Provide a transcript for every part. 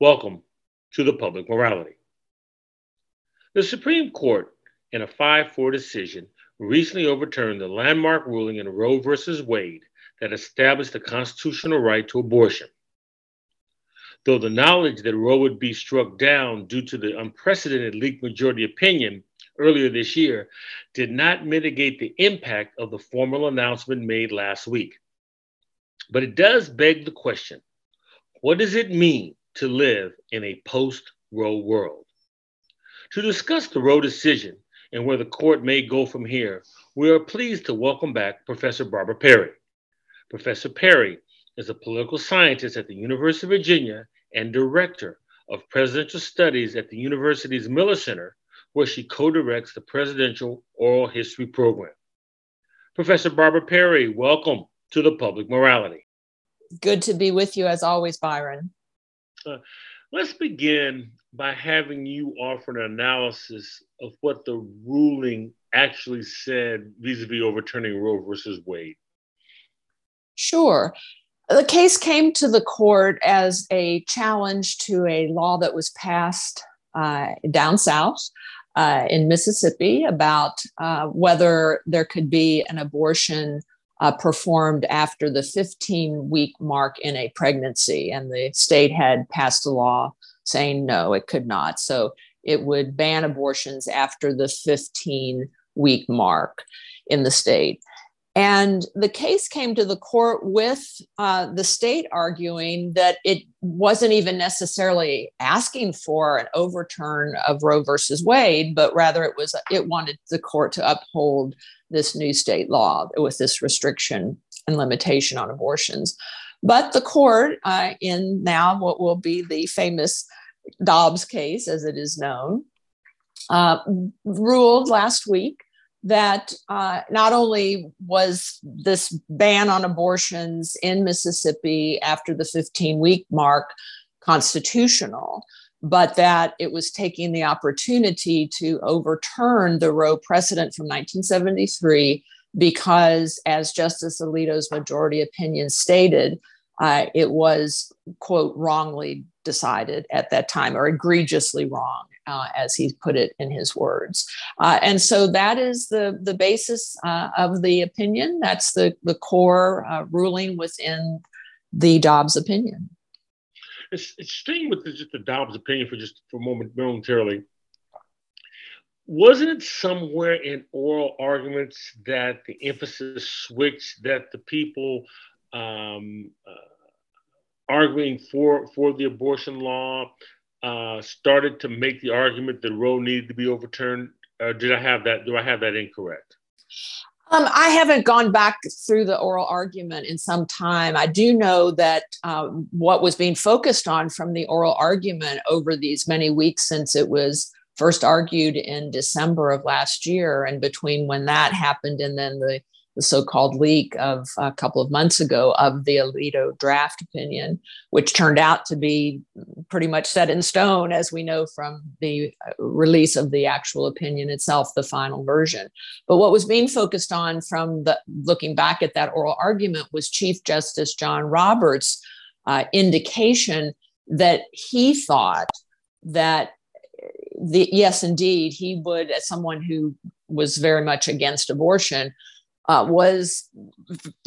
Welcome to the public morality. The Supreme Court, in a 5 4 decision, recently overturned the landmark ruling in Roe v. Wade that established the constitutional right to abortion. Though the knowledge that Roe would be struck down due to the unprecedented leaked majority opinion earlier this year did not mitigate the impact of the formal announcement made last week. But it does beg the question what does it mean to live in a post Roe world? To discuss the Roe decision and where the court may go from here, we are pleased to welcome back Professor Barbara Perry. Professor Perry is a political scientist at the University of Virginia and director of presidential studies at the university's Miller Center, where she co directs the Presidential Oral History Program. Professor Barbara Perry, welcome to the Public Morality. Good to be with you as always, Byron. Let's begin by having you offer an analysis of what the ruling actually said vis a vis overturning Roe versus Wade. Sure. The case came to the court as a challenge to a law that was passed uh, down south uh, in Mississippi about uh, whether there could be an abortion uh, performed after the 15 week mark in a pregnancy. And the state had passed a law saying no, it could not. So it would ban abortions after the 15 week mark in the state. And the case came to the court with uh, the state arguing that it wasn't even necessarily asking for an overturn of Roe versus Wade, but rather it was it wanted the court to uphold this new state law with this restriction and limitation on abortions. But the court, uh, in now what will be the famous Dobbs case, as it is known, uh, ruled last week that uh, not only was this ban on abortions in Mississippi after the 15 week mark constitutional, but that it was taking the opportunity to overturn the Roe precedent from 1973 because, as Justice Alito's majority opinion stated, uh, it was, quote, wrongly decided at that time or egregiously wrong uh, as he put it in his words. Uh, and so that is the, the basis uh, of the opinion. That's the, the core uh, ruling within the Dobbs opinion. It's, it's staying with the, just the Dobbs opinion for just for a moment momentarily. Wasn't it somewhere in oral arguments that the emphasis switched that the people um, uh, arguing for for the abortion law uh, started to make the argument that Roe needed to be overturned? Or did I have that? Do I have that incorrect? Um, I haven't gone back through the oral argument in some time. I do know that um, what was being focused on from the oral argument over these many weeks since it was first argued in December of last year, and between when that happened and then the the so-called leak of a couple of months ago of the Alito draft opinion, which turned out to be pretty much set in stone, as we know from the uh, release of the actual opinion itself, the final version. But what was being focused on from the looking back at that oral argument was Chief Justice John Roberts' uh, indication that he thought that the, yes, indeed, he would, as someone who was very much against abortion, uh, was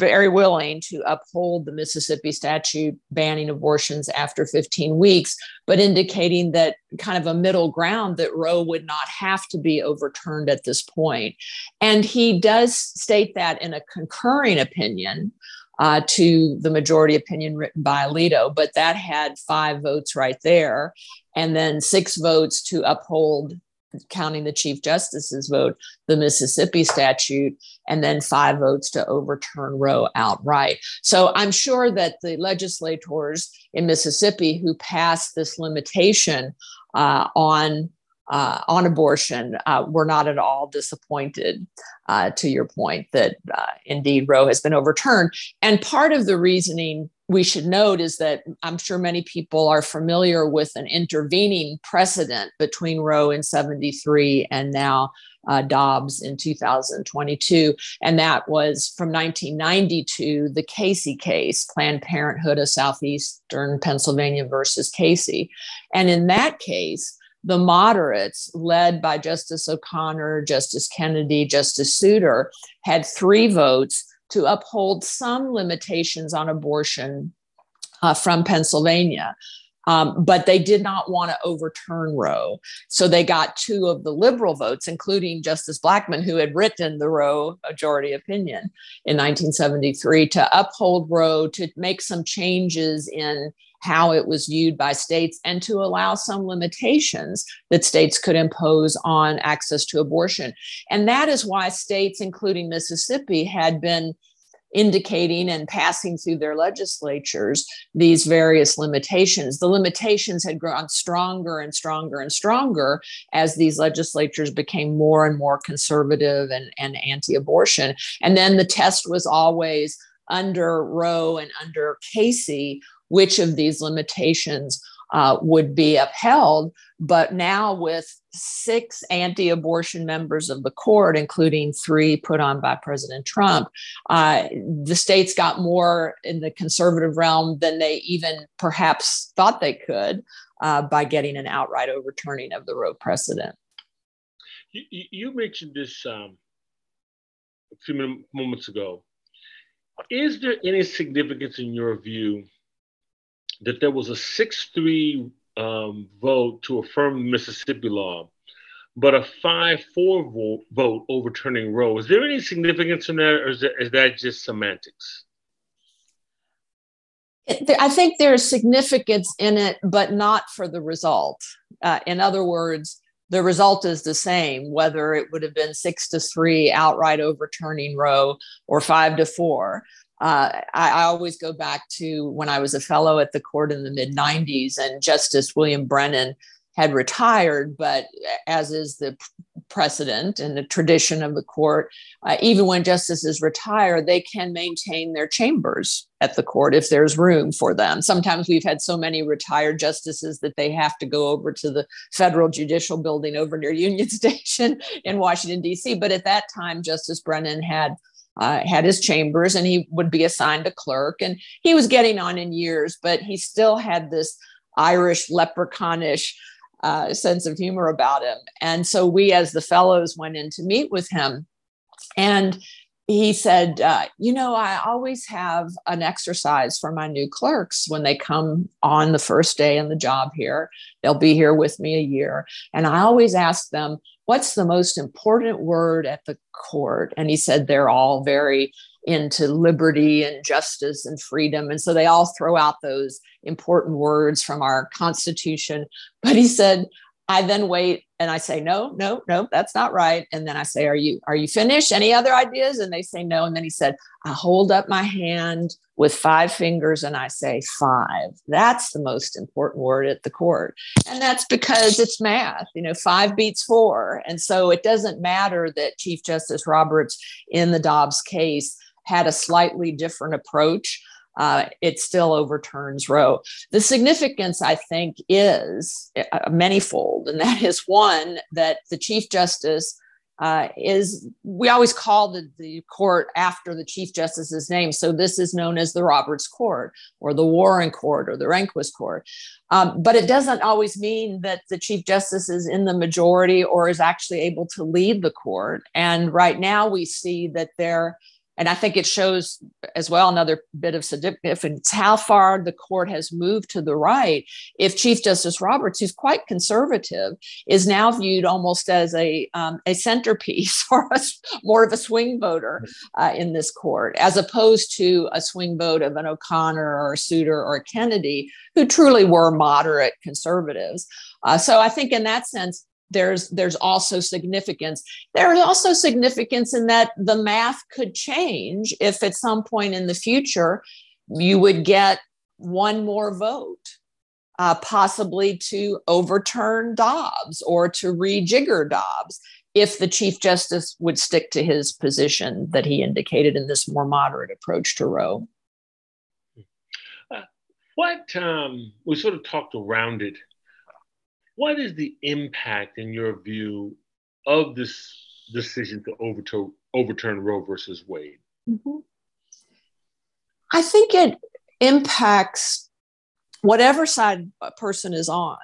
very willing to uphold the Mississippi statute banning abortions after 15 weeks, but indicating that kind of a middle ground that Roe would not have to be overturned at this point. And he does state that in a concurring opinion. Uh, to the majority opinion written by Alito, but that had five votes right there, and then six votes to uphold counting the Chief Justice's vote, the Mississippi statute, and then five votes to overturn Roe outright. So I'm sure that the legislators in Mississippi who passed this limitation uh, on uh, on abortion uh, were not at all disappointed, uh, to your point, that uh, indeed Roe has been overturned. And part of the reasoning we should note is that I'm sure many people are familiar with an intervening precedent between Roe in 73 and now uh, Dobbs in 2022. And that was from 1992, the Casey case, Planned Parenthood of Southeastern Pennsylvania versus Casey. And in that case, the moderates, led by Justice O'Connor, Justice Kennedy, Justice Souter, had three votes to uphold some limitations on abortion uh, from Pennsylvania. Um, but they did not want to overturn Roe. So they got two of the liberal votes, including Justice Blackmun, who had written the Roe majority opinion in 1973, to uphold Roe, to make some changes in how it was viewed by states, and to allow some limitations that states could impose on access to abortion. And that is why states, including Mississippi, had been indicating and passing through their legislatures these various limitations. The limitations had grown stronger and stronger and stronger as these legislatures became more and more conservative and, and anti abortion. And then the test was always under Roe and under Casey, which of these limitations uh, would be upheld. But now, with six anti abortion members of the court, including three put on by President Trump, uh, the states got more in the conservative realm than they even perhaps thought they could uh, by getting an outright overturning of the Roe precedent. You, you mentioned this um, a few moments ago. Is there any significance in your view that there was a 6 3 um, vote to affirm the Mississippi law, but a 5 4 vote, vote overturning Roe. Is there any significance in that, or is that, is that just semantics? I think there's significance in it, but not for the result. Uh, in other words, the result is the same, whether it would have been six to three outright overturning Roe or five to four uh, I, I, always go back to when I was a fellow at the court in the mid 90s, and Justice William Brennan had retired, but as is the precedent and the tradition of the court, uh, even when justices retire, they can maintain their chambers at the court if there's room for them. Sometimes we've had so many retired justices that they have to go over to the federal judicial building over near Union Station in Washington, D.C. But at that time, Justice Brennan had uh, had his chambers and he would be assigned a clerk. And he was getting on in years, but he still had this Irish leprechaunish uh, sense of humor about him. And so we, as the fellows, went in to meet with him. And he said, uh, You know, I always have an exercise for my new clerks when they come on the first day in the job here. They'll be here with me a year. And I always ask them, What's the most important word at the court? And he said, They're all very into liberty and justice and freedom. And so they all throw out those important words from our Constitution. But he said, I then wait and I say, no, no, no, that's not right. And then I say, are you, are you finished? Any other ideas? And they say no. And then he said, I hold up my hand with five fingers and I say five. That's the most important word at the court. And that's because it's math, you know, five beats four. And so it doesn't matter that Chief Justice Roberts in the Dobbs case had a slightly different approach uh, it still overturns Roe. The significance, I think, is uh, manyfold, and that is one that the Chief Justice uh, is. We always call the, the court after the Chief Justice's name, so this is known as the Roberts Court or the Warren Court or the Rehnquist Court. Um, but it doesn't always mean that the Chief Justice is in the majority or is actually able to lead the court. And right now, we see that there and I think it shows as well another bit of significance how far the court has moved to the right. If Chief Justice Roberts, who's quite conservative, is now viewed almost as a um, a centerpiece or a, more of a swing voter uh, in this court, as opposed to a swing vote of an O'Connor or a Souter or a Kennedy, who truly were moderate conservatives. Uh, so I think in that sense, there's there's also significance there's also significance in that the math could change if at some point in the future you would get one more vote uh, possibly to overturn dobbs or to rejigger dobbs if the chief justice would stick to his position that he indicated in this more moderate approach to roe What um, we sort of talked around it. What is the impact, in your view, of this decision to overturn, overturn Roe versus Wade? Mm-hmm. I think it impacts whatever side a person is on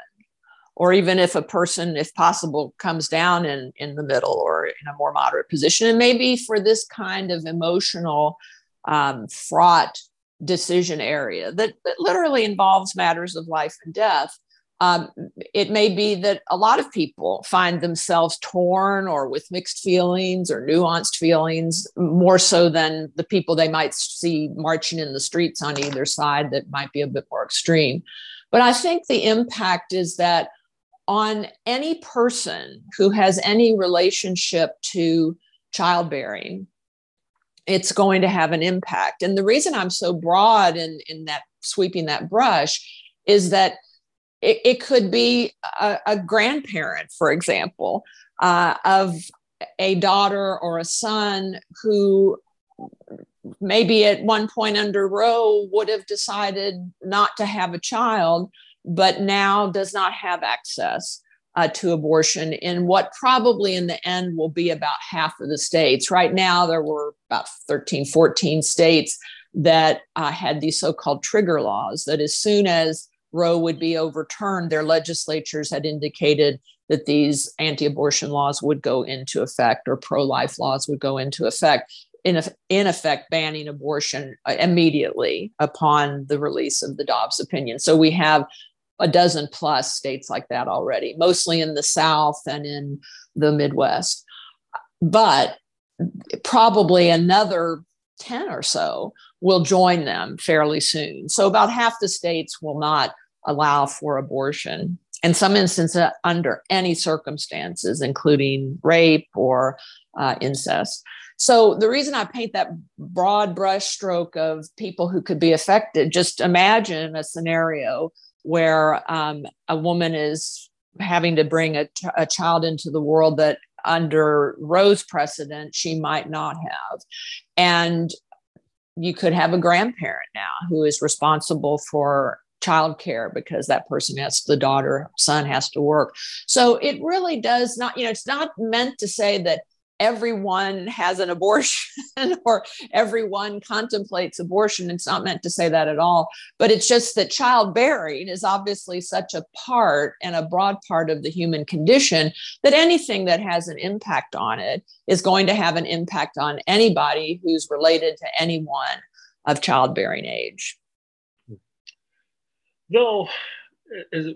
or even if a person if possible comes down in in the middle or in a more moderate position and maybe for this kind of emotional um, fraught decision area that, that, literally involves matters of life and death um, it may be that a lot of people find themselves torn or with mixed feelings or nuanced feelings more so than the people they might see marching in the streets on either side that might be a bit more extreme but i think the impact is that on any person who has any relationship to childbearing, it's going to have an impact. And the reason I'm so broad in, in that sweeping that brush is that it, it could be a, a, grandparent, for example, uh, of a daughter or a son who maybe at one point under Roe would have decided not to have a child but now does not have access uh, to abortion in what probably in the end will be about half of the states. Right now, there were about 13, 14 states that uh, had these so called trigger laws that as soon as Roe would be overturned, their legislatures had indicated that these anti abortion laws would go into effect or pro life laws would go into effect. In, in effect, banning abortion uh, immediately upon the release of the Dobbs opinion. So we have a dozen plus states like that already, mostly in the South and in the Midwest. But probably another 10 or so will join them fairly soon. So about half the states will not allow for abortion. In some instances, under any circumstances, including rape or uh, incest. So the reason I paint that broad brushstroke of people who could be affected, just imagine a scenario where um, a woman is having to bring a, a child into the world that under Roe's precedent she might not have. And you could have a grandparent now who is responsible for childcare because that person has the daughter son has to work. So it really does not you know it's not meant to say that everyone has an abortion or everyone contemplates abortion. It's not meant to say that at all. But it's just that childbearing is obviously such a part and a broad part of the human condition that anything that has an impact on it is going to have an impact on anybody who's related to anyone of childbearing age. Though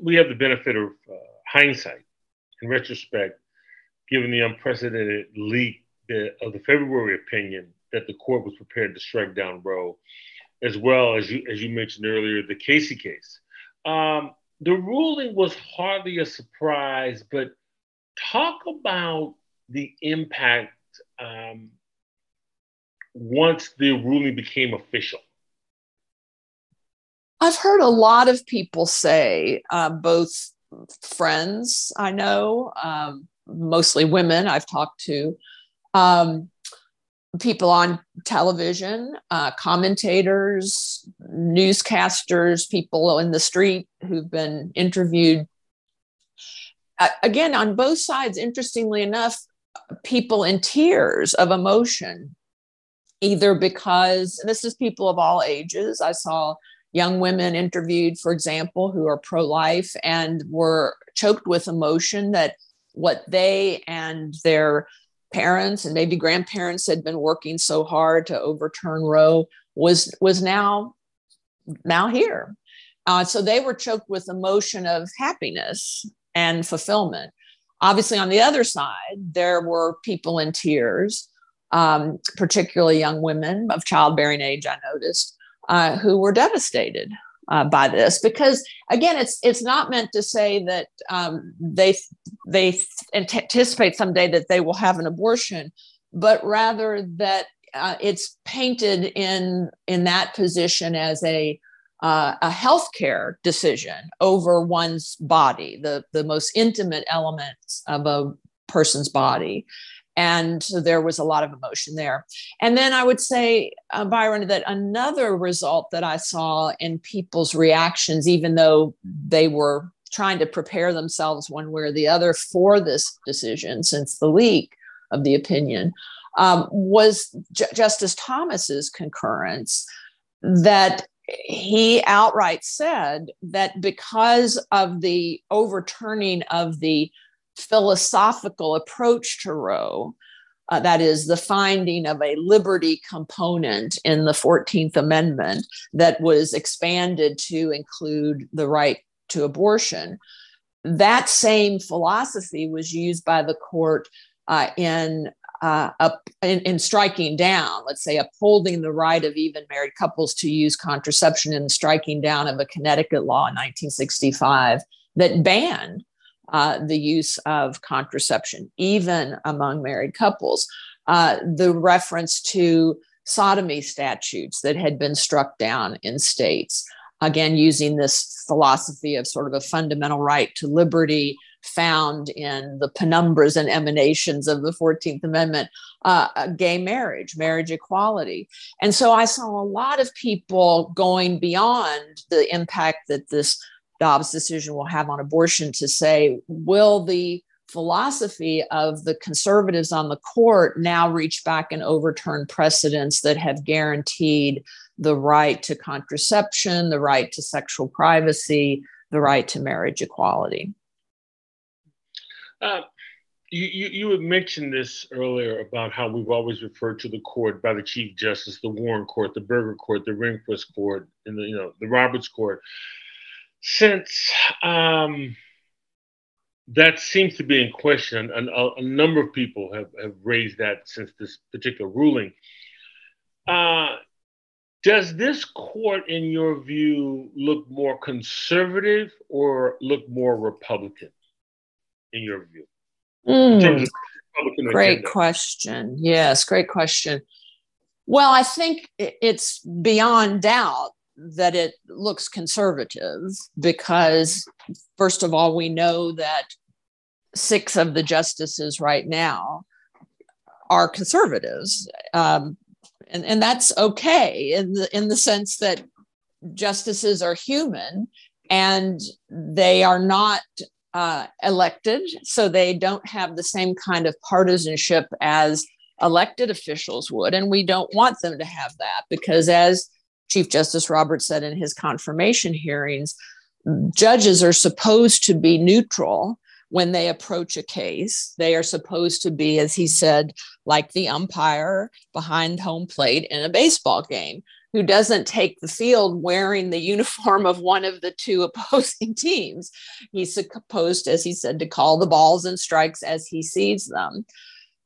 we have the benefit of uh, hindsight, in retrospect, given the unprecedented leak of the February opinion that the court was prepared to strike down Roe, as well as you as you mentioned earlier, the Casey case. Um, the ruling was hardly a surprise, but talk about the impact um, once the ruling became official. I've heard a lot of people say, uh, both friends I know, um, mostly women I've talked to, um, people on television, uh, commentators, newscasters, people in the street who've been interviewed. Uh, again, on both sides, interestingly enough, people in tears of emotion, either because this is people of all ages. I saw young women interviewed, for example, who are pro life and were choked with emotion that what they and their parents and maybe grandparents had been working so hard to overturn Roe was was now now here. Uh, so they were choked with emotion of happiness and fulfillment. Obviously, on the other side, there were people in tears, um, particularly young women of childbearing age. I noticed uh, who were devastated uh, by this because again it's it's not meant to say that um, they they anticipate someday that they will have an abortion but rather that uh, it's painted in in that position as a uh, a healthcare decision over one's body, the the most intimate elements of a person's body, And there was a lot of emotion there. And then I would say, uh, Byron, that another result that I saw in people's reactions, even though they were trying to prepare themselves one way or the other for this decision since the leak of the opinion, um, was J- Justice Thomas's concurrence that he outright said that because of the overturning of the philosophical approach to Roe, uh, that is, the finding of a liberty component in the 14th Amendment that was expanded to include the right to abortion. That same philosophy was used by the court uh, in uh, up in, in, striking down, let's say, upholding the right of even married couples to use contraception and striking down of a Connecticut law in 1965 that banned uh, the use of contraception, even among married couples. Uh, the reference to sodomy statutes that had been struck down in states, again, using this philosophy of sort of a fundamental right to liberty found in the penumbras and emanations of the 14th Amendment, uh, gay marriage, marriage equality. And so I saw a lot of people going beyond the impact that this Dobbs decision will have on abortion to say, will the philosophy of the conservatives on the court now reach back and overturn precedents that have guaranteed the right to contraception, the right to sexual privacy, the right to marriage equality? Uh, you, you, you had mentioned this earlier about how we've always referred to the court by the Chief Justice, the Warren Court, the Burger Court, the Rehnquist Court, and the you know the Roberts Court. Since um, that seems to be in question, and a, a, number of people have, have raised that since this particular ruling. Uh, does this court, in your view, look more conservative or look more Republican? in your view? Mm, great agenda? question. Yes, great question. Well, I think it's beyond doubt that it looks conservative because, first of all, we know that six of the justices right now are conservatives. Um, and, and that's okay in the in the sense that justices are human and they are not uh, elected, so they don't have the same kind of partisanship as elected officials would. And we don't want them to have that because, as Chief Justice Roberts said in his confirmation hearings, judges are supposed to be neutral when they approach a case. They are supposed to be, as he said, like the umpire behind home plate in a baseball game who doesn't take the field wearing the uniform of one of the two opposing teams. He's supposed, as he said, to call the balls and strikes as he sees them.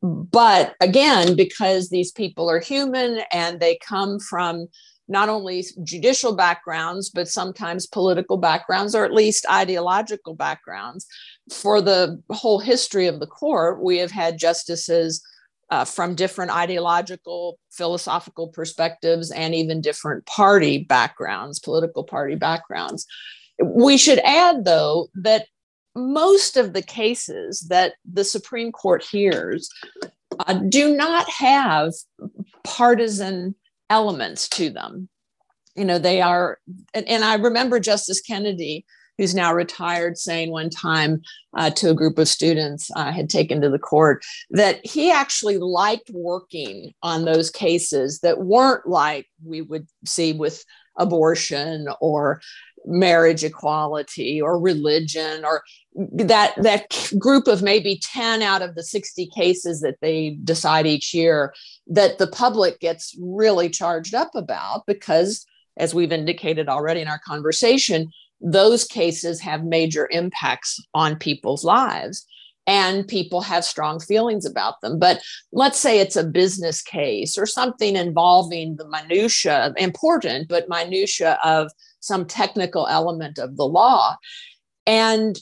But again, because these people are human and they come from not only judicial backgrounds, but sometimes political backgrounds, or at least ideological backgrounds. For the whole history of the court, we have had justices uh, from different ideological, philosophical perspectives, and even different party backgrounds, political party backgrounds. We should add, though, that most of the cases that the Supreme Court hears uh, do not have partisan elements to them. You know, they are, and, and I remember Justice Kennedy who's now retired, saying one time uh, to a group of students I uh, had taken to the court that he actually liked working on those cases that weren't like we would see with abortion or marriage equality or religion or that that group of maybe 10 out of the 60 cases that they decide each year that the public gets really charged up about because as we've indicated already in our conversation those cases have major impacts on people's lives and people have strong feelings about them. But let's say it's a business case or something involving the minutia important but minutia of some technical element of the law. And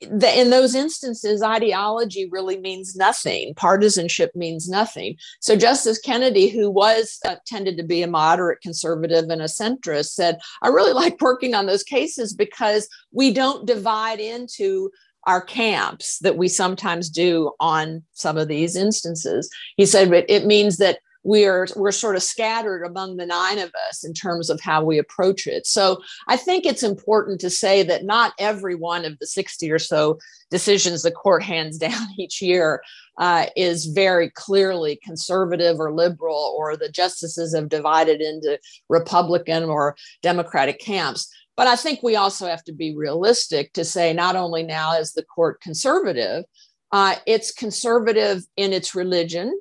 the, in those instances, ideology really means nothing. Partisanship means nothing. So Justice Kennedy, who was uh, tended to be a moderate conservative and a centrist, said, "I really like working on those cases because we don't divide into." our camps that we sometimes do on some of these instances. He said it, it means that we're we're sort of scattered among the nine of us in terms of how we approach it. So i think it's important to say that not every one of the 60 or so decisions the court hands down each year uh, is very clearly conservative or liberal or the justices have divided into republican or democratic camps. But i think we also have to be realistic to say not only now is the court conservative uh, it's conservative in its religion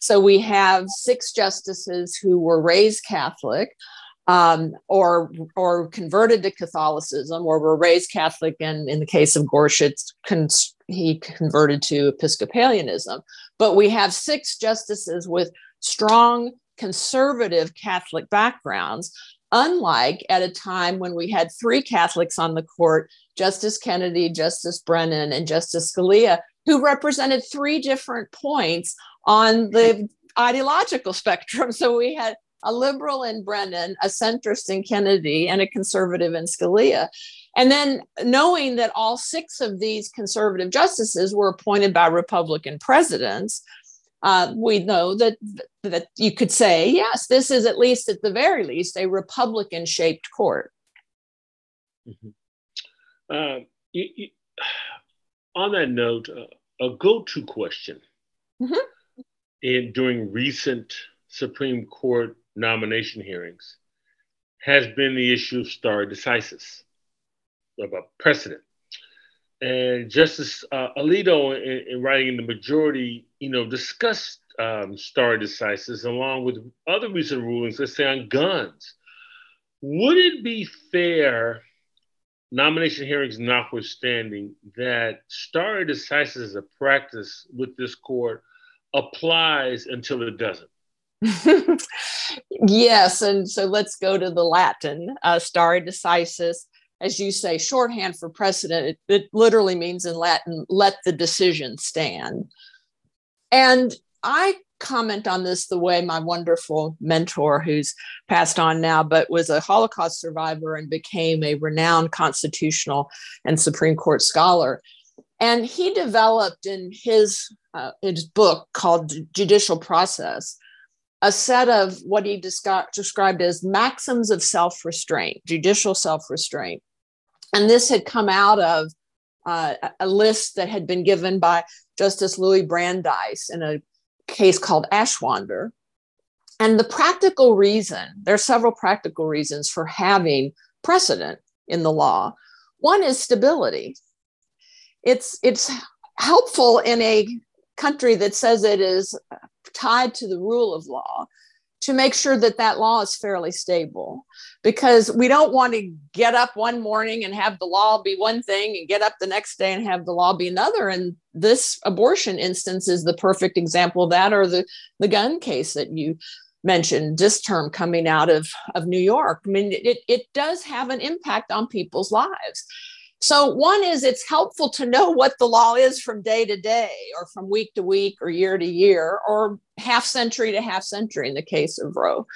so we have six justices who were raised Catholic. Um, or or converted to Catholicism, or were raised Catholic, and in the case of Gorsuch, con- he converted to Episcopalianism. But we have six justices with strong conservative Catholic backgrounds, unlike at a time when we had three Catholics on the court Justice Kennedy, Justice Brennan, and Justice Scalia, who represented three different points on the ideological spectrum. So we had a liberal in Brennan, a centrist in Kennedy, and a conservative in Scalia. And then knowing that all six of these conservative justices were appointed by Republican presidents, uh, we know that that you could say yes, this is at least at the very least a Republican-shaped court. Mm-hmm. Uh, you, you, on that note, uh, a go-to question mm-hmm in during recent Supreme Court nomination hearings has been the issue of stare decisis, of a precedent. And Justice uh, Alito, in, in, writing in the majority, you know, discussed um, stare decisis along with other recent rulings, let's say on guns. Would it be fair, nomination hearings notwithstanding, that stare decisis is a practice with this court applies until it doesn't. yes, and so let's go to the Latin uh, stare decisis. As you say, shorthand for precedent, it, it literally means in Latin, let the decision stand. And I comment on this the way my wonderful mentor, who's passed on now, but was a Holocaust survivor and became a renowned constitutional and Supreme Court scholar. And he developed in his uh, his book called Judicial Process, a set of what he descri- described as maxims of self restraint, judicial self restraint. And this had come out of uh, a list that had been given by Justice Louis Brandeis in a case called Ashwander. And the practical reason, there are several practical reasons for having precedent in the law. One is stability. It's, it's helpful in a country that says it is tied to the rule of law to make sure that that law is fairly stable because we don't want to get up one morning and have the law be one thing and get up the next day and have the law be another. And this abortion instance is the perfect example of that or the the gun case that you mentioned this term coming out of of new york. I mean it, it does have an impact on people's lives so, one is it's helpful to know what the law is from day to day, or from week to week, or year to year, or half century to half century in the case of Roe.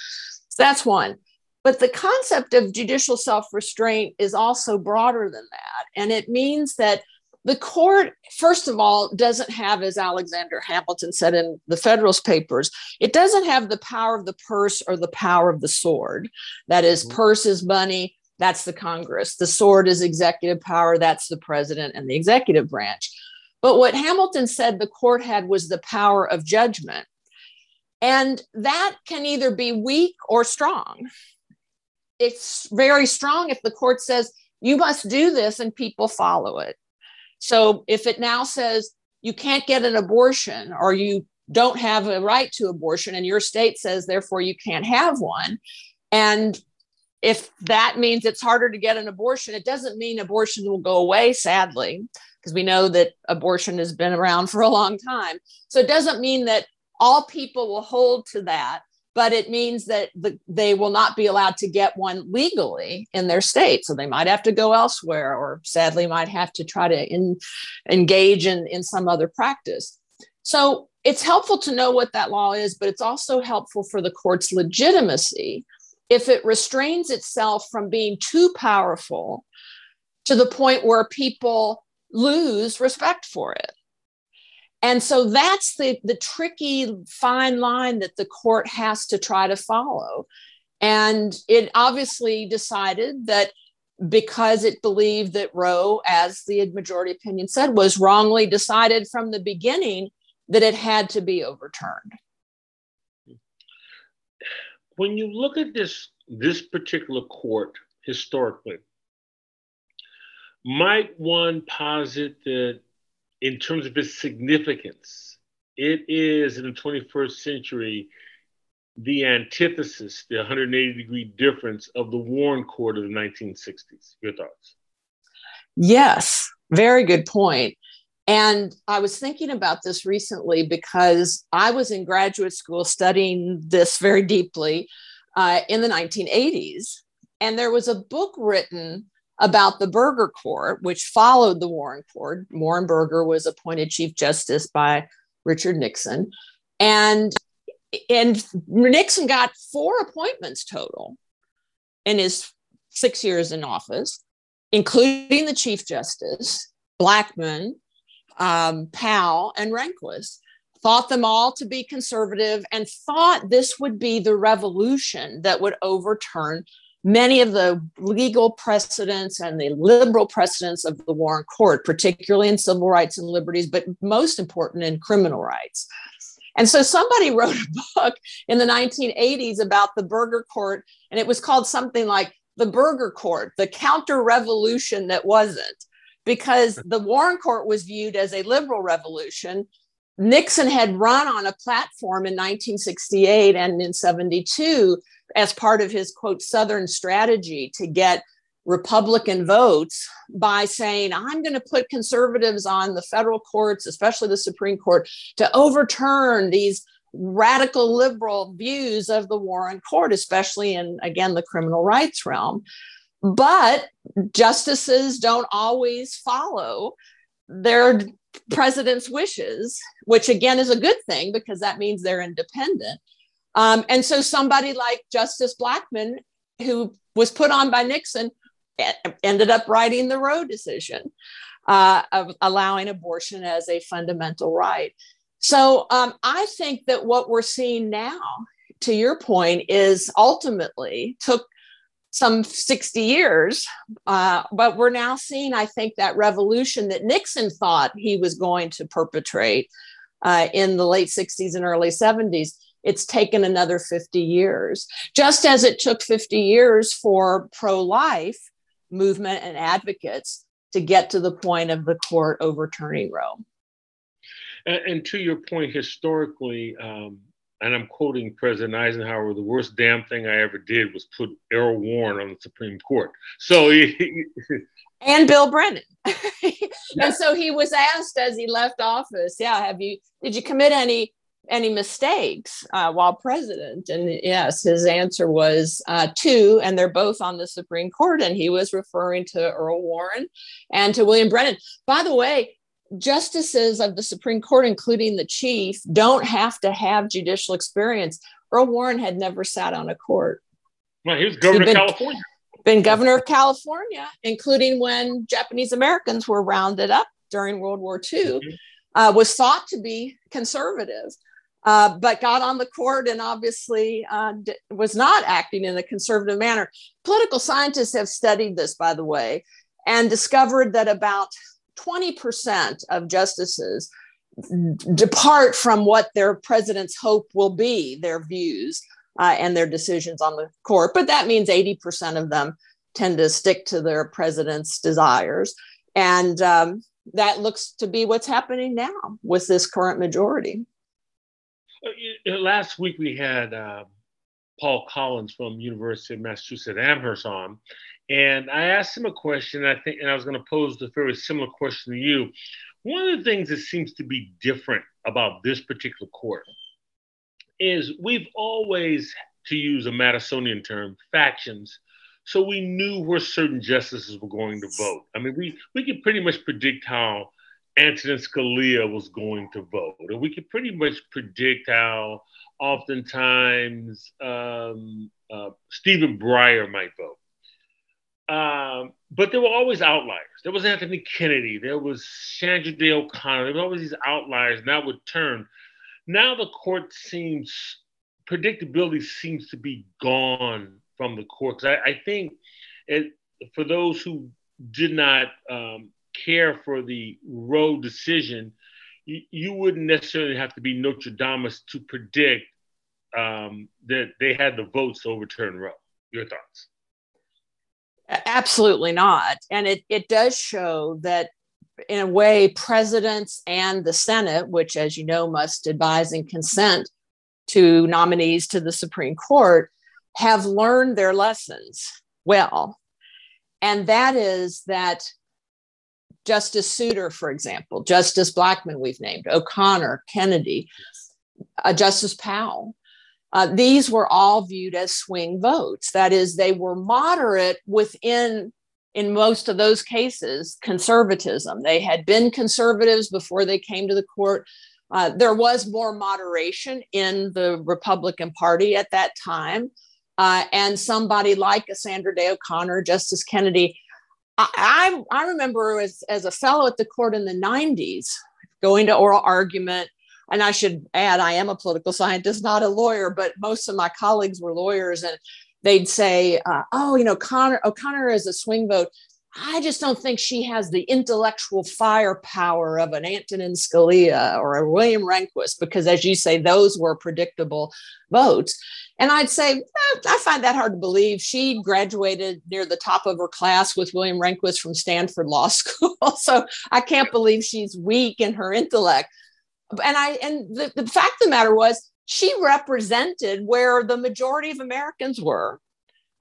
So that's one. But the concept of judicial self restraint is also broader than that. And it means that the court, first of all, doesn't have, as Alexander Hamilton said in the Federalist Papers, it doesn't have the power of the purse or the power of the sword. That is, mm-hmm. purse is money, that's the Congress. The sword is executive power, that's the president and the executive branch. But what Hamilton said the court had was the power of judgment. And that can either be weak or strong. It's very strong if the court says, you must do this and people follow it. So if it now says you can't get an abortion or you don't have a right to abortion and your state says, therefore, you can't have one, and if that means it's harder to get an abortion, it doesn't mean abortion will go away, sadly, because we know that abortion has been around for a long time. So it doesn't mean that all people will hold to that, but it means that the, they will not be allowed to get one legally in their state. So they might have to go elsewhere, or sadly, might have to try to in, engage in, in some other practice. So it's helpful to know what that law is, but it's also helpful for the court's legitimacy if it restrains itself from being too powerful to the point where people lose respect for it. And so that's the, the tricky fine line that the court has to try to follow. And it obviously decided that because it believed that Roe, as the majority opinion said, was wrongly decided from the beginning, that it had to be overturned. When you look at this, this particular court historically, might one posit that in terms of its significance, it is in the 21st century the antithesis, the 180 degree difference of the Warren Court of the 1960s. Your thoughts? Yes, very good point. And I was thinking about this recently because I was in graduate school studying this very deeply uh, in the 1980s. And there was a book written about the Burger Court, which followed the Warren Court. Warren Burger was appointed Chief Justice by Richard Nixon. And, and Nixon got four appointments total in his six years in office, including the Chief Justice, Blackmun, um, Powell, and Rehnquist. Thought them all to be conservative and thought this would be the revolution that would overturn many of the legal precedents and the liberal precedents of the Warren Court, particularly in civil rights and liberties, but most important in criminal rights. And so somebody wrote a book in the 1980s about the Burger Court, and it was called something like The Burger Court, the counter revolution that wasn't, because the Warren Court was viewed as a liberal revolution. Nixon had run on a platform in 1968 and in 72 as part of his quote southern strategy to get republican votes by saying i'm going to put conservatives on the federal courts especially the supreme court to overturn these radical liberal views of the warren court especially in again the criminal rights realm but justices don't always follow their president's wishes which again is a good thing because that means they're independent um, and so somebody like Justice Blackmun, who was put on by Nixon, ended up writing the Roe decision uh, of allowing abortion as a fundamental right. So um, I think that what we're seeing now, to your point, is ultimately took some 60 years, uh, but we're now seeing, I think, that revolution that Nixon thought he was going to perpetrate uh, in the late 60s and early 70s it's taken another 50 years, just as it took 50 years for pro life movement and advocates to get to the point of the court overturning Roe. And, and to your point, historically, um, and I'm quoting President Eisenhower, the worst damn thing I ever did was put Earl Warren on the Supreme Court. So he, and Bill Brennan. and so he was asked as he left office, yeah, have you did you commit any any mistakes uh, while president? And yes, his answer was uh, two, and they're both on the Supreme Court. And he was referring to Earl Warren and to William Brennan. By the way, justices of the Supreme Court, including the chief, don't have to have judicial experience. Earl Warren had never sat on a court. Well, he was governor been, of California. Been governor of California, including when Japanese Americans were rounded up during World War II. Mm-hmm. Uh, was thought to be conservative. Uh, but got on the court and obviously uh, d- was not acting in a conservative manner. Political scientists have studied this, by the way, and discovered that about 20% of justices depart from what their president's hope will be, their views uh, and their decisions on the court. But that means 80% of them tend to stick to their president's desires. And um, that looks to be what's happening now with this current majority. Uh, last week we had uh, Paul Collins from University of Massachusetts Amherst on, and I asked him a question. I think, and I was going to pose a very similar question to you. One of the things that seems to be different about this particular court is we've always, to use a Madisonian term, factions. So we knew where certain justices were going to vote. I mean, we we could pretty much predict how Antonin Scalia was going to vote. And we could pretty much predict how oftentimes um, uh, Stephen Breyer might vote. Um, but there were always outliers. There was Anthony Kennedy. There was Sandra Day O'Connor. There were always these outliers, and that would turn. Now the court seems predictability seems to be gone from the court. I, I think it, for those who did not um, care for the Roe decision, you, you, wouldn't necessarily have to be Nostradamus to predict um, that they had the votes to overturn Roe. Your thoughts? Absolutely not. And it, it does show that, in a way, presidents and the Senate, which, as you know, must advise and consent to nominees to the Supreme Court, have learned their lessons well. And that is that Justice Souter, for example, Justice Blackmun, we've named, O'Connor, Kennedy, uh, Justice Powell, uh, these were all viewed as swing votes. That is, they were moderate within, in most of those cases, conservatism. They had been conservatives before they came to the court. Uh, there was more moderation in the Republican Party at that time. Uh, and somebody like Sandra Day O'Connor, Justice Kennedy, I, I, I remember as, as a fellow at the court in the 90s going to oral argument and I should add, I am a political scientist, not a lawyer, but most of my colleagues were lawyers, and they'd say, uh, "Oh, you know, Connor O'Connor is a swing vote. I just don't think she has the intellectual firepower of an Antonin Scalia or a William Rehnquist, because, as you say, those were predictable votes." And I'd say, eh, I find that hard to believe. She graduated near the top of her class with William Rehnquist from Stanford Law School. so I can't believe she's weak in her intellect and I and the, the fact of the matter was she represented where the majority of Americans were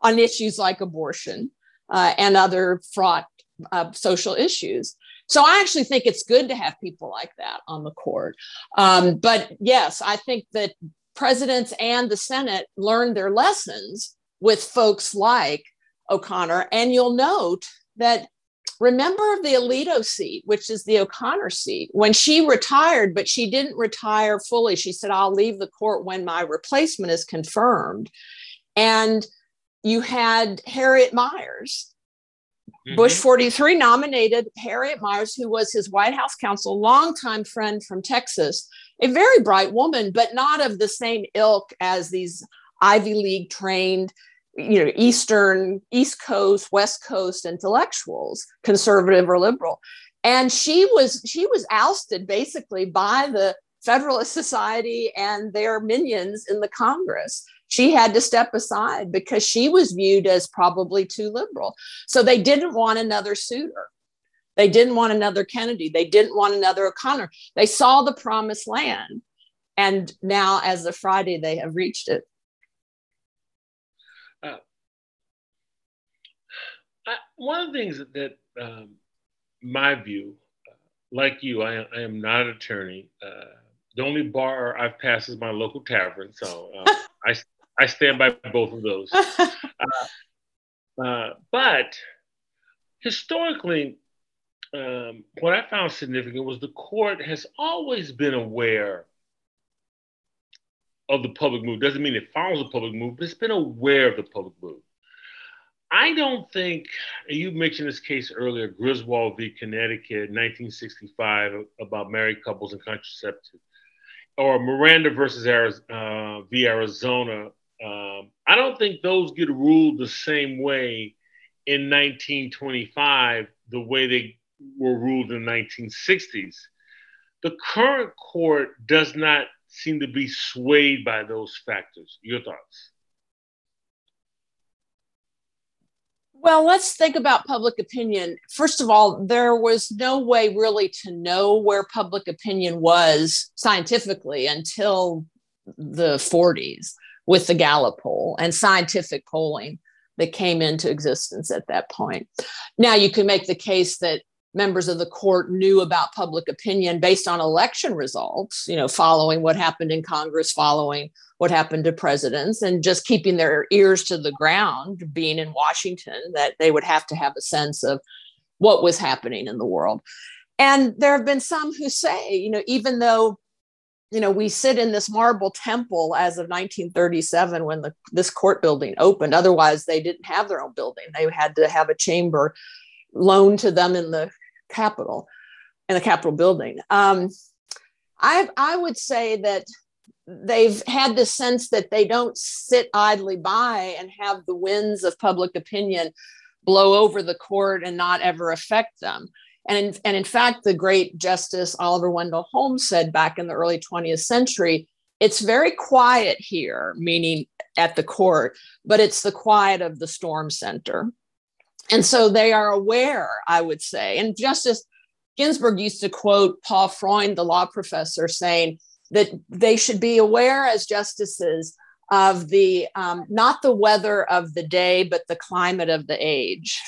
on issues like abortion uh, and other fraught uh, social issues. So I actually think it's good to have people like that on the court. Um, but yes, I think that presidents and the Senate learned their lessons with folks like O'Connor. And you'll note that Remember the Alito seat, which is the O'Connor seat, when she retired, but she didn't retire fully. She said, I'll leave the court when my replacement is confirmed. And you had Harriet Miers. Mm-hmm. Bush 43 nominated Harriet Miers, who was his White House counsel, longtime friend from Texas, a very bright woman, but not of the same ilk as these Ivy League trained you know eastern east coast west coast intellectuals conservative or liberal. And she was she was ousted basically by the federalist society and their minions in the congress. She had to step aside because she was viewed as probably too liberal. So they didn't want another Souter. They didn't want another kennedy. They didn't want another o'connor. They saw the promised land. And now as of friday they have reached it I, one of the things that, that um, my view, uh, like you, I, I, am not an attorney. Uh, the only bar I've passed is my local tavern, so uh, I I stand by both of those. Uh, uh, but historically, um, what I found significant was the court has always been aware of the public mood. Doesn't mean it follows the public mood, but it's been aware of the public mood. I don't think you mentioned this case earlier, Griswold v. Connecticut, 1965, about married couples and contraceptive, or Miranda versus Arizona, uh, v. Arizona. Um, I don't think those get ruled the same way in 1925 the way they were ruled in the 1960s. The current court does not seem to be swayed by those factors. Your thoughts? Well, let's think about public opinion. First of all, there was no way really to know where public opinion was scientifically until the 40s with the Gallup poll and scientific polling that came into existence at that point. Now, you can make the case that members of the court knew about public opinion based on election results, you know, following what happened in Congress, following what happened to presidents, and just keeping their ears to the ground, being in Washington, that they would have to have a sense of what was happening in the world. And there have been some who say, you know, even though you know, we sit in this marble temple as of 1937 when the, this court building opened. Otherwise, they didn't have their own building. They had to have a chamber loaned to them in the Capitol, in the Capitol building. Um, I, I would say that they've had this sense that they don't sit idly by and have the winds of public opinion blow over the court and not ever affect them. And and in fact, the great Justice Oliver Wendell Holmes said back in the early 20th century, it's very quiet here, meaning at the court, but it's the quiet of the storm center. And so they are aware, I would say. And Justice Ginsburg used to quote Paul Freund, the law professor, saying that they should be aware as justices of the um, not the weather of the day, but the climate of the age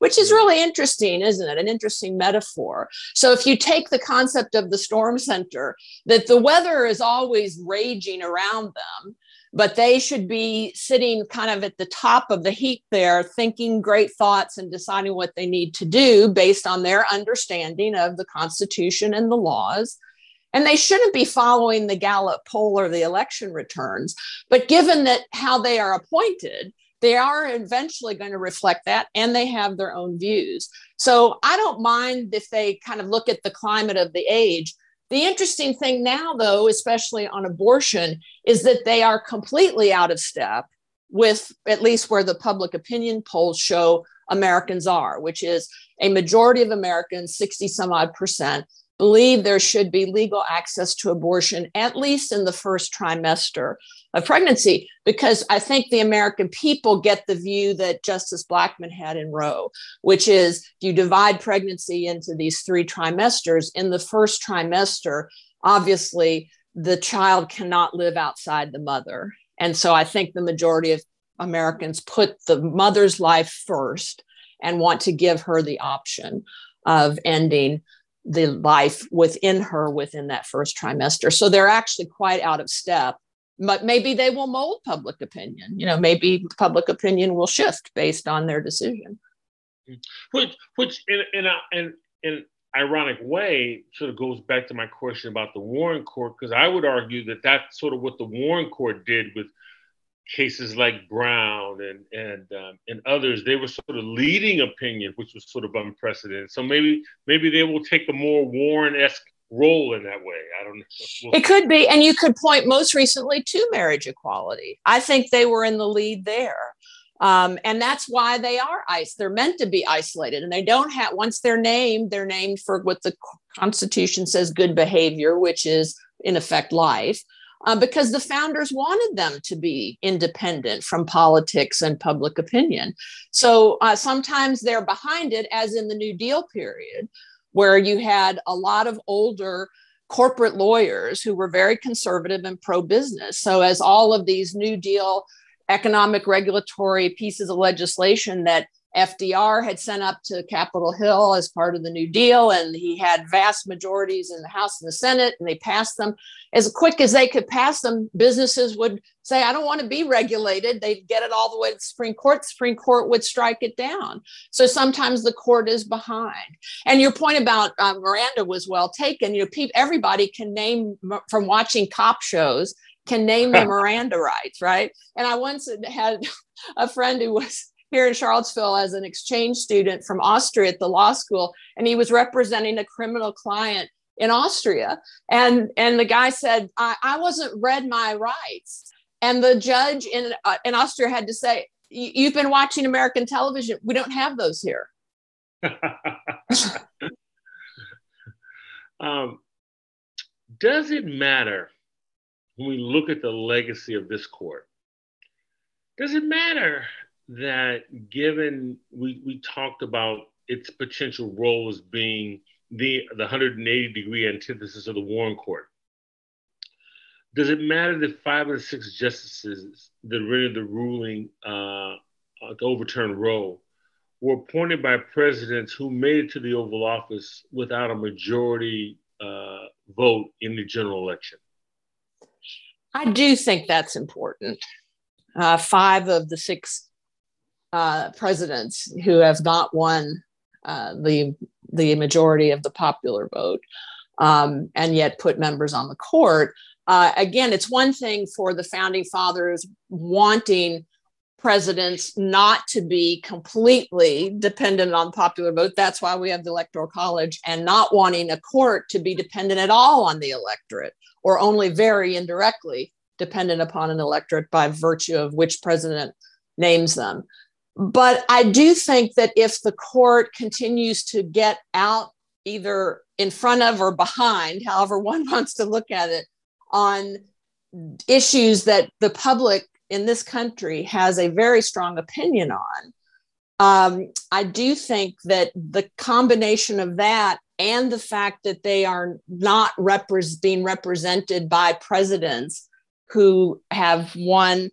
which is really interesting, isn't it? An interesting metaphor. So, if you take the concept of the storm center, that the weather is always raging around them, but they should be sitting kind of at the top of the heap there, thinking great thoughts and deciding what they need to do based on their understanding of the Constitution and the laws. And they shouldn't be following the Gallup poll or the election returns. But given that how they are appointed, they are eventually going to reflect that and they have their own views. So I don't mind if they kind of look at the climate of the age. The interesting thing now, though, especially on abortion, is that they are completely out of step with at least where the public opinion polls show Americans are, which is a majority of Americans, 60 some odd percent, believe there should be legal access to abortion at least in the first trimester of pregnancy because I think the American people get the view that Justice Blackmun had in Roe, which is you divide pregnancy into these three trimesters. In the first trimester, obviously, the child cannot live outside the mother. And so I think the majority of Americans put the mother's life first and want to give her the option of ending the life within her within that first trimester. So they're actually quite out of step but maybe they will mold public opinion. You know, maybe public opinion will shift based on their decision. Mm-hmm. Which, which, in in a, in, in ironic way, sort of goes back to my question about the Warren Court, because I would argue that that's sort of what the Warren Court did with cases like Brown and and um, and others. They were sort of leading opinion, which was sort of unprecedented. So maybe maybe they will take a more Warren esque role in that way. I don't know. We'll it could be. And you could point most recently to marriage equality. I think they were in the lead there. Um, and that's why they are ice. They're meant to be isolated, and they don't have. Once they're named, they're named for what the Constitution says good behavior, which is in effect life, uh, because the founders wanted them to be independent from politics and public opinion. So uh, sometimes they're behind it, as in the New Deal period, where you had a lot of older corporate lawyers who were very conservative and pro business. So, as all of these New Deal economic regulatory pieces of legislation that FDR had sent up to Capitol Hill as part of the New Deal, and he had vast majorities in the House and the Senate, and they passed them as quick as they could pass them. Businesses would say, "I don't want to be regulated." They'd get it all the way to the Supreme Court. The Supreme Court would strike it down. So sometimes the court is behind. And your point about uh, Miranda was well taken. You know, people, everybody can name from watching cop shows can name the Miranda rights, right? And I once had a friend who was here in Charlottesville as an exchange student from Austria at the law school, and he was representing a criminal client in Austria. And, and the guy said, I, I wasn't read my rights. And the judge in, uh, in Austria had to say, You've been watching American television. We don't have those here. um, does it matter when we look at the legacy of this court? Does it matter that given we, we talked about its potential role as being the, the 180 degree antithesis of the Warren Court, does it matter that five of the six justices that rendered the ruling uh, uh, to overturn Roe were appointed by presidents who made it to the Oval Office without a majority uh, vote in the general election? I do think that's important. Uh, five of the six uh, presidents who have not won uh, the the majority of the popular vote. um, and yet put members on the court. Uh, again, it's one thing for the founding fathers wanting presidents not to be completely dependent on popular vote. That's why we have the Electoral College and not wanting a court to be dependent at all on the electorate or only very indirectly dependent upon an electorate by virtue of which president names them. But I do think that if the court continues to get out either in front of or behind, however one wants to look at it, on issues that the public in this country has a very strong opinion on. Um, I do think that the combination of that and the fact that they are not repre- being represented by presidents who have won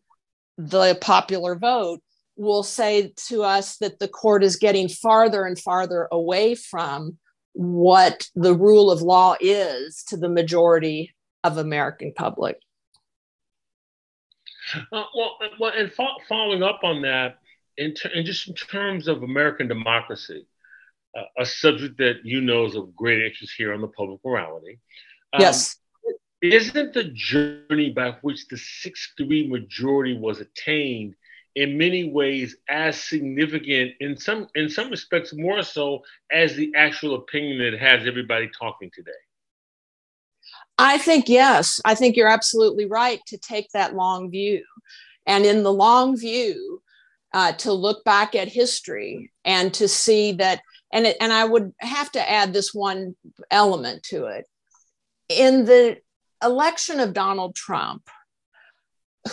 the popular vote will say to us that the court is getting farther and farther away from what the rule of law is to the majority of American public. Uh, well, uh, well, and fo- following up on that, in, ter- in, just in terms of American democracy, uh, a subject that you know is of great interest here on the public morality. Um, yes. Isn't the journey by which the 6 3 majority was attained in many ways as significant, in some, in some respects, more so as the actual opinion that has everybody talking today? I think, yes, I think you're absolutely right to take that long view. And in the long view, uh, to look back at history and to see that, and, it, and I would have to add this one element to it. In the election of Donald Trump,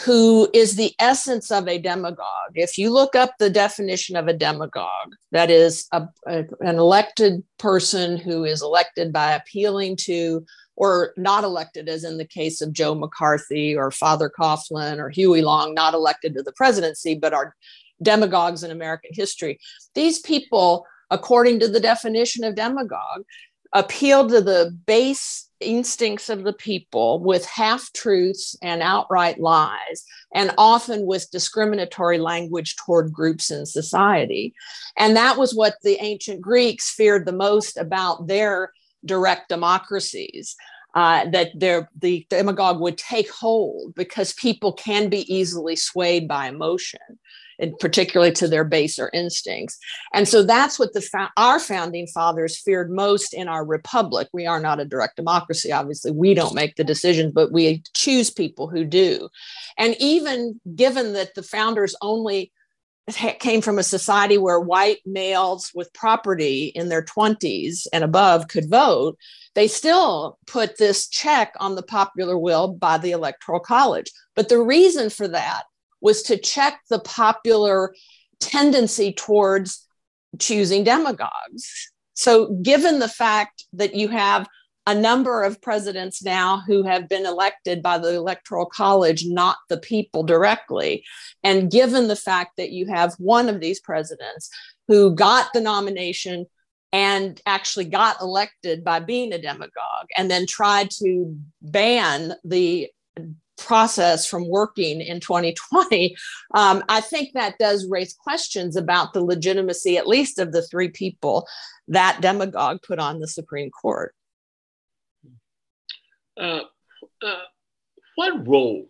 who is the essence of a demagogue. If you look up the definition of a demagogue, that is a, a, an elected person who is elected by appealing to or not elected, as in the case of Joe McCarthy or Father Coughlin or Huey Long, not elected to the presidency, but are demagogues in American history. These people, according to the definition of demagogue, appeal to the base instincts of the people with half truths and outright lies, and often with discriminatory language toward groups in society. And that was what the ancient Greeks feared the most about their direct democracies. Uh, that the demagogue would take hold because people can be easily swayed by emotion, and particularly to their baser instincts. And so that's what the our founding fathers feared most in our republic. We are not a direct democracy, obviously. We don't make the decisions, but we choose people who do. And even given that the founders only came from a society where white males with property in their 20s and above could vote, they still put this check on the popular will by the Electoral College. But the reason for that was to check the popular tendency towards choosing demagogues. So, given the fact that you have a number of presidents now who have been elected by the Electoral College, not the people directly. And given the fact that you have one of these presidents who got the nomination and actually got elected by being a demagogue and then tried to ban the process from working in 2020 um, i think that does raise questions about the legitimacy at least of the three people that demagogue put on the supreme court uh, uh, what role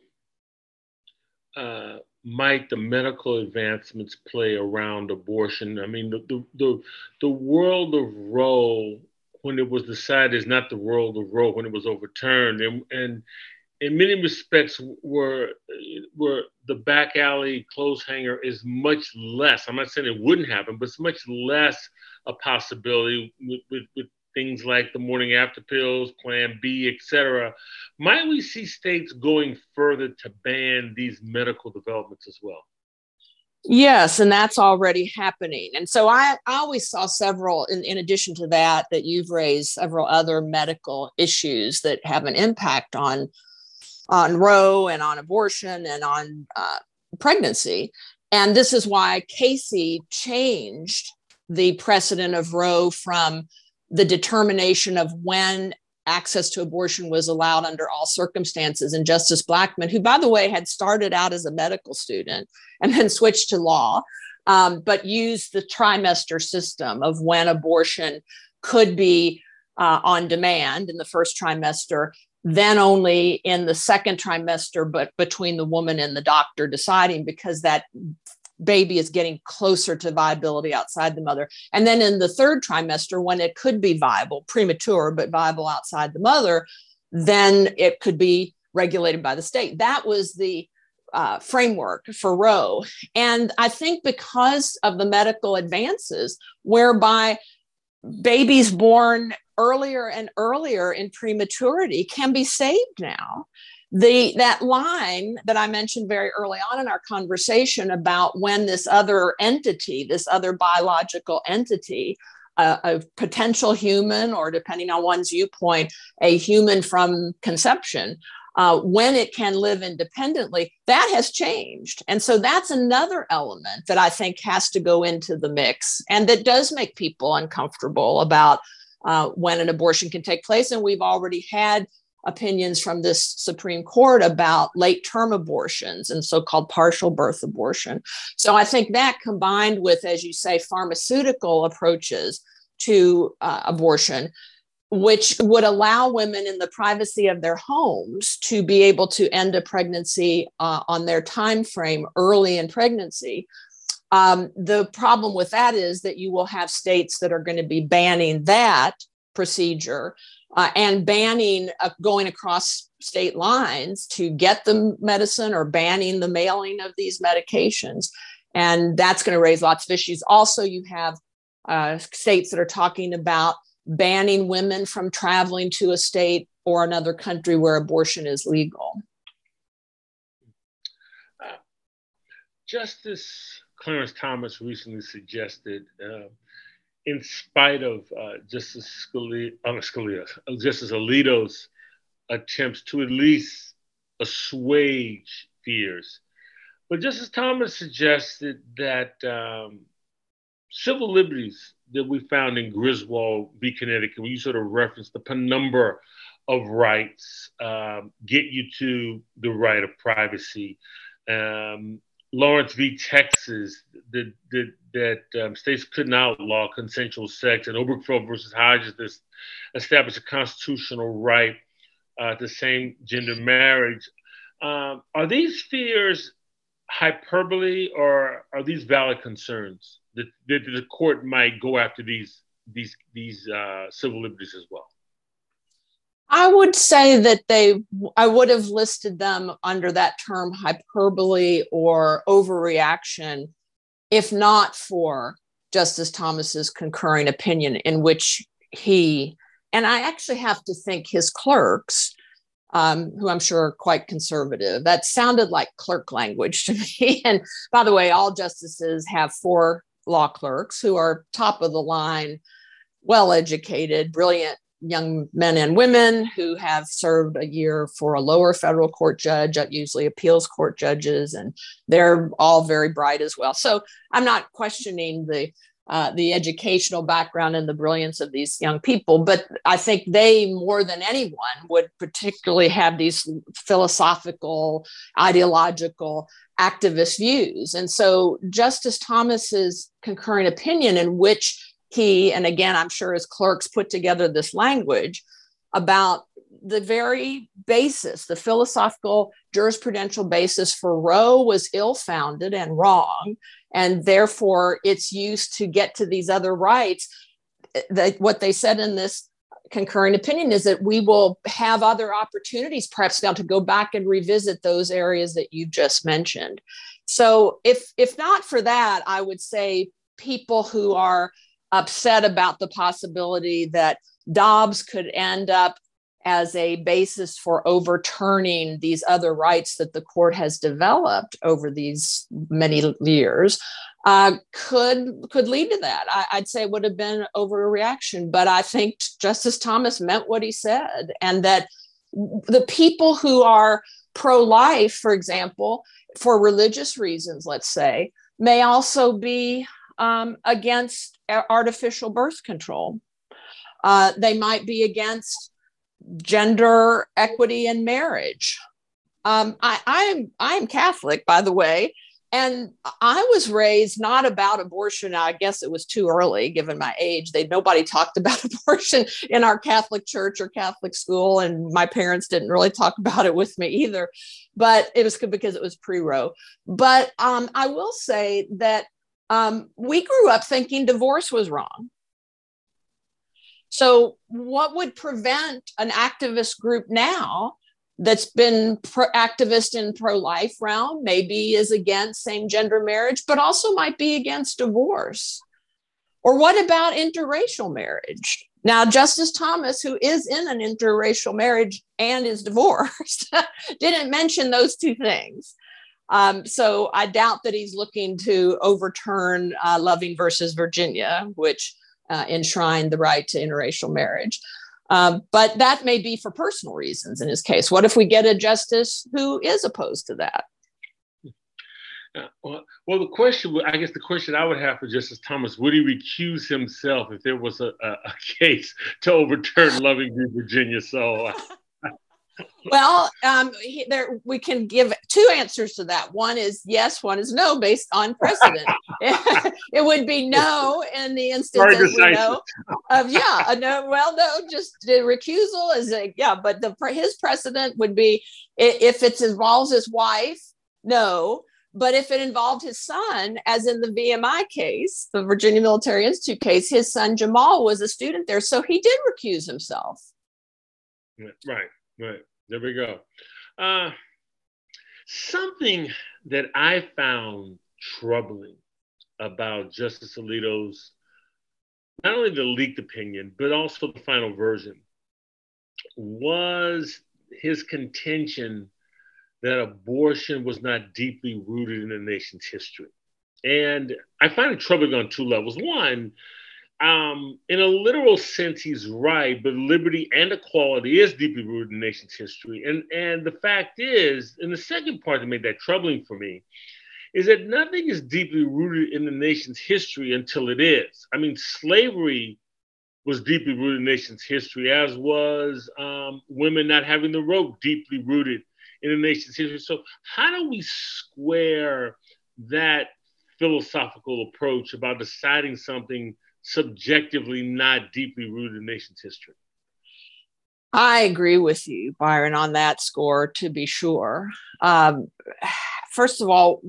uh, might the medical advancements play around abortion? I mean, the, the, the, the world of Roe, when it was decided, is not the world of Roe when it was overturned. And, and in many respects, were, were the back alley clothes hanger is much less. I'm not saying it wouldn't happen, but it's much less a possibility with, with, with things like the morning after pills, Plan B, etc. Might we see states going further to ban these medical developments as well? Yes, and that's already happening. And so I, I always saw several, in, in addition to that, that you've raised several other medical issues that have an impact on on Roe and on abortion and on uh, pregnancy. And this is why Casey changed the precedent of Roe from the determination of when access to abortion was allowed under all circumstances. And Justice Blackmun, who, by the way, had started out as a medical student and then switched to law, um, but used the trimester system of when abortion could be uh, on demand in the first trimester, then only in the second trimester, but between the woman and the doctor deciding because that baby is getting closer to viability outside the mother. And then in the third trimester, when it could be viable, premature, but viable outside the mother, then it could be regulated by the state. That was the uh, framework for Roe. And I think because of the medical advances, whereby babies born earlier and earlier in prematurity can be saved now. The, that line that I mentioned very early on in our conversation about when this other entity, this other biological entity, uh, a potential human, or depending on one's viewpoint, a human from conception, uh, when it can live independently, that has changed. And so that's another element that I think has to go into the mix and that does make people uncomfortable about uh, when an abortion can take place. And we've already had opinions from this Supreme Court about late term abortions and so called partial birth abortion. So I think that combined with, as you say, pharmaceutical approaches to uh, abortion which would allow women in the privacy of their homes to be able to end a pregnancy uh, on their time frame early in pregnancy. Um, the problem with that is that you will have states that are going to be banning that procedure uh, and banning uh, going across state lines to get the medicine or banning the mailing of these medications and that's going to raise lots of issues. Also you have uh, states that are talking about banning women from traveling to a state or another country where abortion is legal. Uh, Justice Clarence Thomas recently suggested, uh, in spite of uh, Justice Scalia, uh, Scalia, Justice Alito's attempts to at least assuage fears, but Justice Thomas suggested that um, civil liberties that we found in Griswold v. Connecticut, when you sort of reference the penumbra of rights, um, get you to the right of privacy. Um, Lawrence v. Texas, that, that, that um, states couldn't outlaw consensual sex, and Obergefell versus Hodges this established a constitutional right uh, to same gender marriage. Um, are these fears hyperbole or are these valid concerns? That, the court might go after these these these uh, civil liberties as well? I would say that they, I would have listed them under that term hyperbole or overreaction, if not for Justice Thomas's concurring opinion, in which he, and I actually have to think his clerks, um, who I'm sure are quite conservative, that sounded like clerk language to me. And by the way, all justices have four law clerks who are top of the line, well educated, brilliant young men and women who have served a year for a lower federal court judge, usually appeals court judges, and they're all very bright as well. So I'm not questioning the uh, the educational background and the brilliance of these young people, but I think they more than anyone would particularly have these philosophical, ideological activist views. And so Justice Thomas's concurring opinion in which he, and again, I'm sure his clerks put together this language about the very basis, the philosophical jurisprudential basis for Roe was ill founded and wrong. And therefore, its use to get to these other rights, that what they said in this concurring opinion is that we will have other opportunities perhaps now to go back and revisit those areas that you've just mentioned. So if if not for that i would say people who are upset about the possibility that dobbs could end up as a basis for overturning these other rights that the court has developed over these many years uh, could could lead to that. I, would say it would have been overreaction, but I think Justice Thomas meant what he said, and that the people who are pro-life, for example, for religious reasons, let's say, may also be um, against artificial birth control. Uh, they might be against gender equity in marriage. Um, I, I'm I'm Catholic, by the way, and I was raised not about abortion. I guess it was too early, given my age. They nobody talked about abortion in our Catholic church or Catholic school, and my parents didn't really talk about it with me either. But it was good because it was pre-Roe. But um, I will say that um, we grew up thinking divorce was wrong. So, what would prevent an activist group now that's been pro- activist in pro-life realm maybe is against same-gender marriage but also might be against divorce? Or what about interracial marriage? Now justice thomas who is in an interracial marriage and is divorced didn't mention those two things. Um, so i doubt that he's looking to overturn uh, loving versus virginia which uh, enshrined the right to interracial marriage um, but that may be for personal reasons in his case. What if we get a justice who is opposed to that? Uh, well, well, the question, I guess the question I would have for Justice Thomas, would he recuse himself if there was a, a, a case to overturn Loving v. Virginia? So well, um, he, there we can give two answers to that. One is yes, one is no, based on precedent. it would be no in the instance as we know of yeah, a no. Well, no, just the recusal is a yeah, but the his precedent would be if it involves his wife, no. But if it involved his son, as in the VMI case, the Virginia Military Institute case, his son Jamal was a student there, so he did recuse himself. Right. Right. There we go. Uh, something that I found troubling about Justice Alito's not only the leaked opinion, but also the final version was his contention that abortion was not deeply rooted in the nation's history. And I find it troubling on two levels. One, um, in a literal sense, he's right, but liberty and equality is deeply rooted in the nation's history. And, and the fact is, and the second part that made that troubling for me, is that nothing is deeply rooted in the nation's history until it is. I mean, slavery was deeply rooted in the nation's history, as was um, women not having the rope deeply rooted in the nation's history. So, how do we square that philosophical approach about deciding something subjectively not deeply rooted in nation's history. I agree with you, Byron, on that score, to be sure. Um, first of all,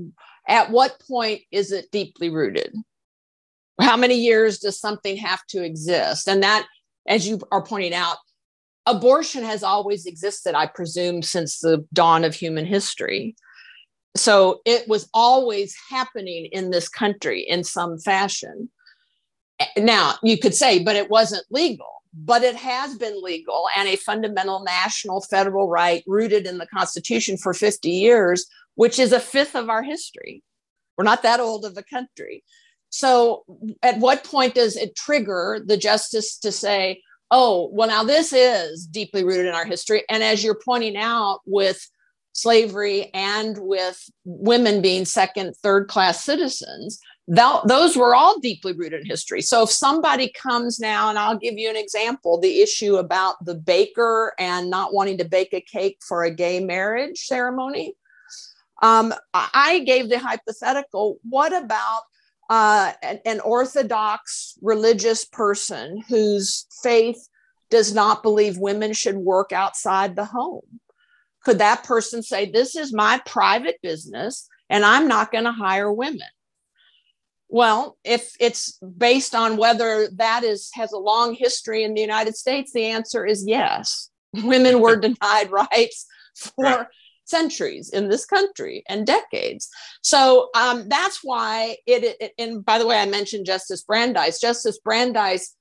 at what point is it deeply rooted? How many years does something have to exist? And that, as you are pointing out, abortion has always existed, I presume, since the dawn of human history. So it was always happening in this country in some fashion. Now, you could say, but it wasn't legal. But it has been legal and a fundamental national federal right rooted in the Constitution for 50 years, which is a fifth of our history. We're not that old of a country. So, at what point does it trigger the justice to say, oh, well, now this is deeply rooted in our history? And as you're pointing out, with slavery and with women being second, third class citizens, those were all deeply rooted in history. So if somebody comes now, and I'll give you an example the issue about the baker and not wanting to bake a cake for a gay marriage ceremony. Um, I gave the hypothetical what about uh, an, an Orthodox religious person whose faith does not believe women should work outside the home? Could that person say, This is my private business and I'm not going to hire women? Well, if it's based on whether that is has a long history in the United States, the answer is yes. Women were denied rights for right. centuries in this country and decades. So um, that's why it, it, And by the way, I mentioned Justice Brandeis. Justice Brandeis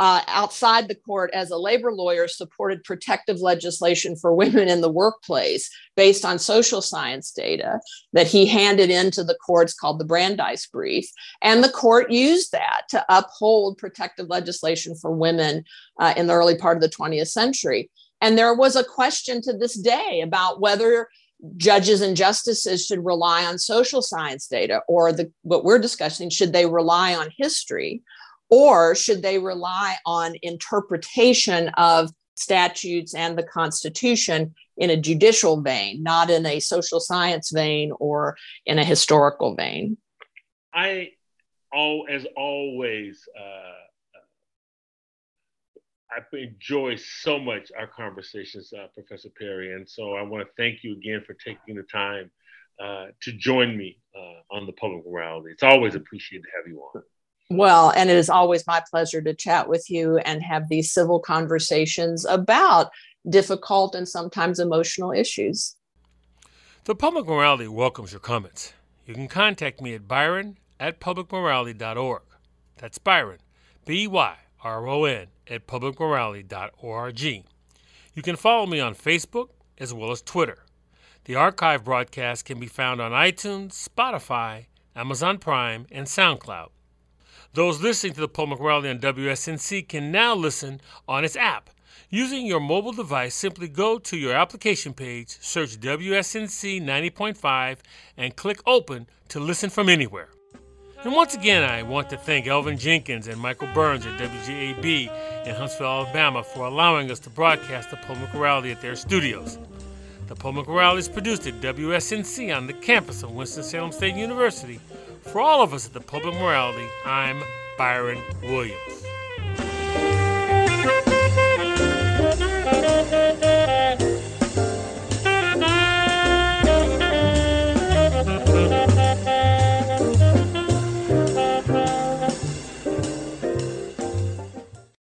uh, outside the court as a labor lawyer supported protective legislation for women in the workplace based on social science data that he handed into the courts called the Brandeis brief. And the court used that to uphold protective legislation for women uh, in the early part of the 20th century. And there was a question to this day about whether judges and justices should rely on social science data or the what we're discussing should they rely on history or should they rely on interpretation of statutes and the Constitution in a judicial vein, not in a social science vein or in a historical vein. I, all as always, uh, I enjoy so much our conversations, uh, Professor Perry, and so I want to thank you again for taking the time uh, to join me uh, on the public morality. It's always appreciated to have you on. Well, and it is always my pleasure to chat with you and have these civil conversations about difficult and sometimes emotional issues. The Public Morality welcomes your comments. You can contact me at byron at publicmorality.org. That's Byron, B Y R O N, at publicmorality.org. You can follow me on Facebook as well as Twitter. The archive broadcast can be found on iTunes, Spotify, Amazon Prime, and SoundCloud. Those listening to the Public Morality on WSNC can now listen on its app. Using your mobile device, simply go to your application page, search WSNC 90.5, and click Open to listen from anywhere. And once again, I want to thank Elvin Jenkins and Michael Burns at WJAB in Huntsville, Alabama, for allowing us to broadcast the Public Morality at their studios. The Public Morality is produced at WSNC on the campus of Winston-Salem State University for all of us at the Public Morality, I'm Byron Williams.